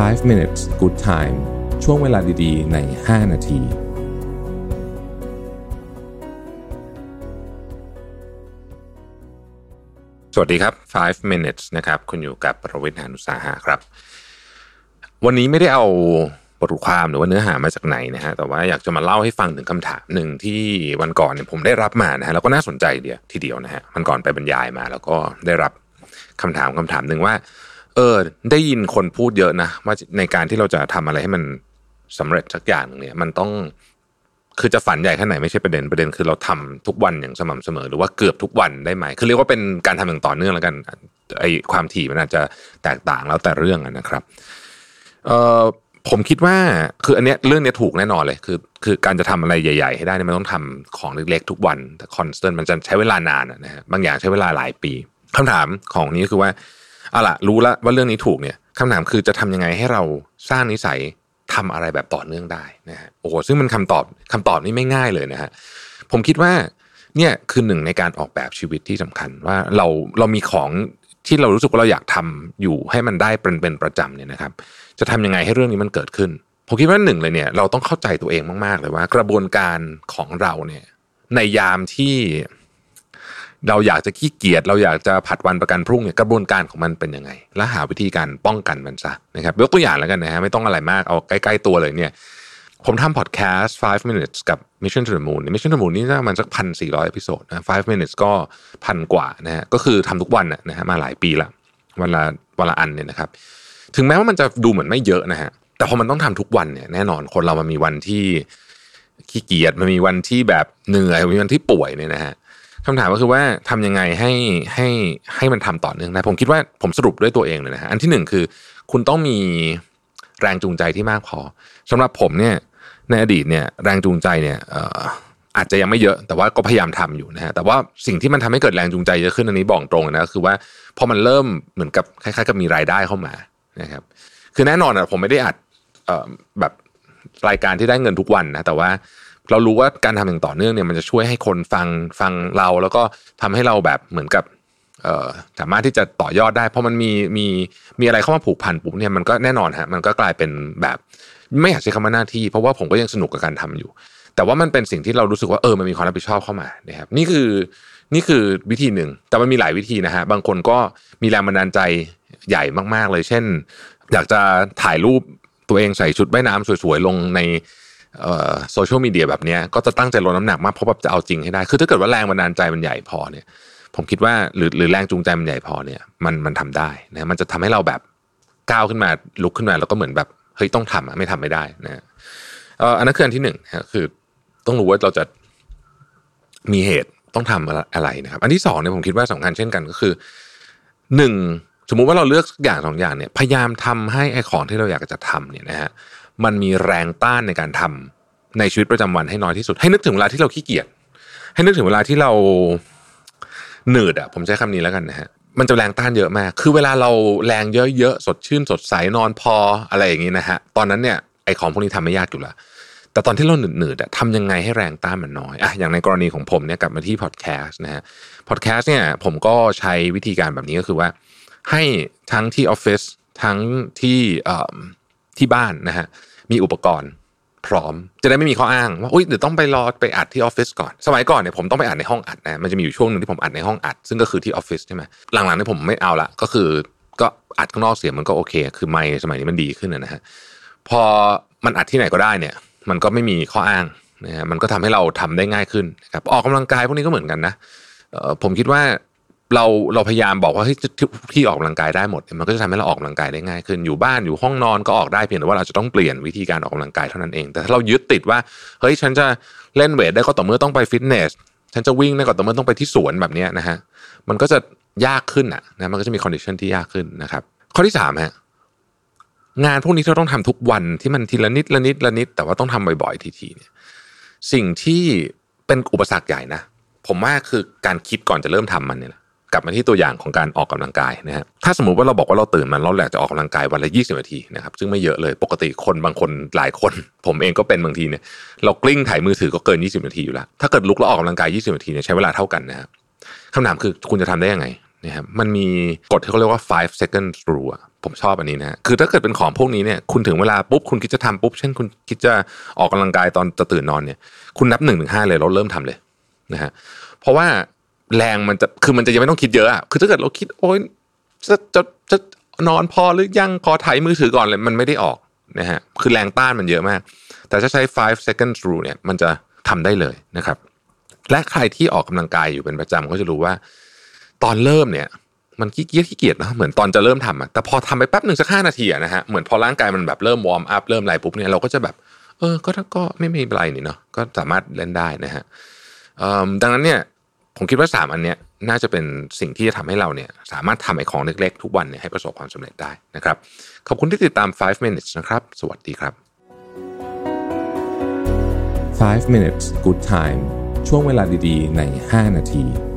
5 minutes good time ช่วงเวลาดีๆ ใน 5 นาที สวัสดีครับ 5 minutes นะครับ คุณอยู่กับประวิทยานุสาหะครับ วันนี้ไม่ได้เอาบทความหรือว่าเนื้อหามาจากไหนนะฮะแต่ว่าอยากจะมาเล่าให้ฟังถึงคำถามหนึ่งที่วันก่อนเนี่ยผมได้รับมานะฮะแล้วก็น่าสนใจเดียวทีเดียวนะฮะมันก่อนไปบรรยายมา แล้วก็ได้รับคำถามคำถามหนึ่งว่า เออได้ยินคนพูดเยอะนะว่าในการที่เราจะทำอะไรให้มันสำเร็จสักอย่างหนึ่งเนี่ยมันต้องคือจะฝันใหญ่แค่ไหนไม่ใช่ประเด็นประเด็นคือเราทำทุกวันอย่างสม่ำเสมอ หรือว่าเกือบทุกวันได้ไหมคือเรียกว่าเป็นการทำอย่างต่อเนื่องแล้วกันไอความถี่มันอาจจะแตกต่างแล้วแต่เรื่องนะครับเอ่อผมคิดว่าคืออันเนี้ยเรื่องเนี้ยถูกแน่นอนเลย คือ คือการจะทำอะไรใหญ่ ๆ ให้ได้เนี่ยมันต้องทำของเล็กๆ ทุกวันแต่คอนสแตนต์มันจะใช้เวลานานนะฮะบางอย่างใช้เวลาหลายปีคำถามของนี้คือว่า เอาล่ะรู้แล้วว่าเรื่องนี้ถูกเนี่ยคำถามคือจะทำยังไงให้เราสร้างนิสัยทำอะไรแบบต่อเนื่องได้นะฮะโอ้โหซึ่งมันคำตอบคำตอบนี้ไม่ง่ายเลยนะฮะผมคิดว่าเนี่ยคือหนึ่งในการออกแบบชีวิตที่สำคัญว่าเราเรามีของที่เรารู้สึกว่าเราอยากทำอยู่ให้มันได้เป็นเป็นประจำเนี่ยนะครับ จะทำยังไงให้เรื่องนี้มันเกิดขึ้นผมคิดว่าหนึ่งเลยเนี่ยเราต้องเข้าใจตัวเองมากๆเลยว่า กระบวนการของเราเนี่ยในยามที่ เราอยากจะขี้เกียจเราอยากจะผัดวันประกันพรุ่งเนี่ยกระบวนการของมันเป็นยังไง และหาวิธีการป้องกันมันซะนะครับยกตัวอย่างแล้วกันนะฮะไม่ต้องอะไรมากเอาใกล้ๆตัวเลยเนี่ยผมทำพอดแคสต์ 5 minutes กับ Mission to the Moon Mission to the Moon นี่น่ามันสักพันสี่ร้อย episode นะ 5 minutes ก็พันกว่านะฮะก็คือทำทุกวันนะฮะมาหลายปีละวันละวันละอันเนี่ยนะครับ ถึงแม้ว่ามันจะดูเหมือนไม่เยอะนะฮะแต่พอมันต้องทำทุกวันเนี่ยแน่นอนคนเรามันมีวันที่ขี้เกียจมันมีวันที่แบบเหนื่อยมีวันที่ป่วยเนี่ยนะฮะ คำถามก็คือว่าทำยังไงให้ให้ให้มันทำต่อเนื่องได้ผมคิดว่าผมสรุปด้วยตัวเองเลยนะฮะอันที่หนึ่งคือ คุณต้องมีแรงจูงใจที่มากพอสำหรับผมเนี่ยในอดีตเนี่ยแรงจูงใจเนี่ยอาจจะยังไม่เยอะแต่ว่าก็พยายามทำอยู่นะฮะแต่ว่าสิ่งที่มันทำให้เกิดแรงจูงใจเยอะขึ้นอันนี้บอกตรงนะคือว่าพอมันเริ่มเหมือนกับคล้ายๆกับมีรายได้เข้ามานะครับคือแน่นอนอะผมไม่ได้อัดแบบรายการที่ได้เงินทุกวันนะแต่ว่า เรารู้ว่าการทำอย่างต่อเนื่องเนี่ยมันจะช่วยให้คนฟังฟังเรา แล้วก็ทำให้เราแบบเหมือนกับสามารถที่จะต่อยอดได้ เพราะมันมีมีมีอะไรเข้ามาผูกพันปุ๊บเนี่ยมันก็แน่นอนฮะมันก็กลายเป็นแบบไม่อยากใช้คำว่าหน้าที่ เพราะว่าผมก็ยังสนุกกับการทำอยู่ แต่ว่ามันเป็นสิ่งที่เรารู้สึกว่าเออมันมีความรับผิดชอบเข้ามานะครับนี่คือนี่คือวิธีหนึ่ง แต่มันมีหลายวิธีนะฮะบางคนก็มีแรงบันดาลใจใหญ่มาก ๆ เลย เช่น อยากจะถ่ายรูปตัวเองใส่ชุดว่ายน้ำสวยๆลงใน โซเชียลมีเดียแบบนี้ก็จะตั้งใจลดน้ำหนักมากเพราะแบบจะเอาจริงให้ได้ คือถ้าเกิดว่าแรงบันดาลใจมันใหญ่พอเนี่ย ผมคิดว่าหรือหรือแรงจูงใจมันใหญ่พอเนี่ย มันมันทำได้นะมันจะทำให้เราแบบก้าวขึ้นมาลุกขึ้นมาแล้วก็เหมือนแบบเฮ้ยต้องทำอะไม่ทำไม่ได้นะอออันนั้นคืออันที่หนึ่งนะคือต้องรู้ว่าเราจะมีเหตุต้องทำอะไรนะครับ อันที่สองเนี่ยผมคิดว่าสำคัญเช่นกันก็คือหนึ่งสมมุติว่าเราเลือกอย่างสองอย่างเนี่ยพยายามทำให้ไอ้ของที่เราอยากจะทำเนี่ยนะฮะ มันมีแรงต้านในการทำในชีวิตประจำวันให้น้อยที่สุด ให้นึกถึงเวลาที่เราขี้เกียจให้นึกถึงเวลาที่เราหนืดอะผมใช้คำนี้แล้วกันนะฮะมันจะแรงต้านเยอะมาก คือเวลาเราแรงเยอะๆสดชื่นสดใสนอนพออะไรอย่างนี้นะฮะตอนนั้นเนี่ยไอของพวกนี้ทำไม่ยากอยู่ล้วแต่ตอนที่เราหนืดๆอะทำยังไงให้แรงต้านมันน้อยอะอย่างในกรณีของผมเนี่ยกลับมาที่พอดแคสต์นะฮะพอดแคสต์เนี่ยผมก็ใช้วิธีการแบบนี้ก็คือว่า ให้ทั้งที่ออฟฟิศทั้งที่ ที่บ้านนะฮะมีอุปกรณ์พร้อม จะได้ไม่มีข้ออ้างว่าอุ้ยเดี๋ยวต้องไปรอไปอัดที่ออฟฟิศก่อน สมัยก่อนเนี่ยผมต้องไปอัดในห้องอัดนะมันจะมีอยู่ช่วงหนึ่งที่ผมอัดในห้องอัด ซึ่งก็คือที่ออฟฟิศใช่ไหมหลังๆนี่ผมไม่เอาละก็คือก็อัดข้างนอกเสียงมันก็โอเค คือไมค์สมัยนี้มันดีขึ้นนะฮะพอมันอัดที่ไหนก็ได้เนี่ย มันก็ไม่มีข้ออ้างนะฮะมันก็ทำให้เราทำได้ง่ายขึ้นนะครับออกกำลังกายพวกนี้ก็เหมือนกันนะผมคิดว่า เราเราพยายามบอกว่าที่ที่ออกกำลังกายได้หมด มันก็จะทำให้เราออกกำลังกายได้ง่ายขึ้นอยู่บ้านอยู่ห้องนอนก็ออกได้เพียงแต่ว่าเราจะต้องเปลี่ยนวิธีการออกกำลังกายเท่านั้นเอง แต่ถ้าเรายึดติดว่าเฮ้ยฉันจะเล่น weight ได้ก็ต่อเมื่อต้องไปฟิตเนสฉันจะวิ่งได้ก็ต่อเมื่อต้องไปที่สวนแบบนี้นะฮะมันก็จะยากขึ้นอะนะมันก็จะมี condition ที่ยากขึ้นนะครับข้อที่สามฮะงานพวกนี้เราต้องทำทุกวันที่มันทีละนิดละนิดละนิด แต่ว่าต้องทำบ่อยๆทีๆเนี่ยสิ่งที่เป็นอุปสรรคใหญ่นะผมว่าคือการคิดก่อนจะเริ่มทำมันเนี่ย กลับมาที่ตัวอย่างของการออกกำลังกายนะฮะถ้าสมมติว่าเราบอกว่าเราตื่นมาเราอยากจะออกกำลังกายวันละ 20 นาทีนะครับซึ่งไม่เยอะเลยปกติคนบางคนหลายคน ผมเองก็เป็นบางทีเนี่ยเรากลิ้งถ่ายมือถือก็เกิน 20 นาทีอยู่แล้วถ้าเกิดลุกแล้วออกกำลังกาย 20 นาทีเนี่ยใช้เวลาเท่ากันนะครับคำถามคือคุณจะทำได้ยังไงนะครับมันมีกฎที่เขาเรียกว่า5 second rule ผมชอบอันนี้นะคือถ้าเกิดเป็นของพวกนี้เนี่ยคุณถึงเวลาปุ๊บคุณคิดจะทำปุ๊บ เช่นคุณคิดจะออกกำลังกายตอนจะตื่นนอนเนี่ย คุณนับหนึ่งถึงห้าเลยเราเริ่มทำเลยนะฮะเพราะว่า แรงมันจะคือมันจะยังไม่ต้องคิดเยอะอะคือถ้าเกิดเราคิดโอ๊ยจะจะจะนอนพอหรือยังขอถ่ายมือถือก่อนเลยมันไม่ได้ออกนะฮะคือแรงต้านมันเยอะมาก แต่ถ้าใช้5 seconds rule เนี่ยมันจะทำได้เลยนะครับ และใครที่ออกกำลังกายอยู่เป็นประจำก็จะรู้ว่า ตอนเริ่มเนี่ย มันขี้เกียจขี้เกียจนะเหมือนตอนจะเริ่มทำอะแต่พอทำไปแป๊บหนึ่งสักห้านาทีอะนะฮะเหมือนพอร่างกายมันแบบเริ่มวอร์มอัพเริ่มอะไรปุ๊บเนี่ยเราก็จะแบบ เออก็ก็ไม่มีอะไรนี่เนาะก็สามารถเล่นได้นะฮะดังนั้นเนี่ย ผมคิดว่าสามอันเนี้ยน่าจะเป็นสิ่งที่จะทำให้เราเนี่ยสามารถทำไอ้ของเล็กๆ ทุกวันเนี่ยให้ประสบความสำเร็จได้นะครับ ขอบคุณที่ติดตาม 5 minutes นะครับ สวัสดีครับ 5 minutes good time ช่วงเวลาดีๆ ใน 5 นาที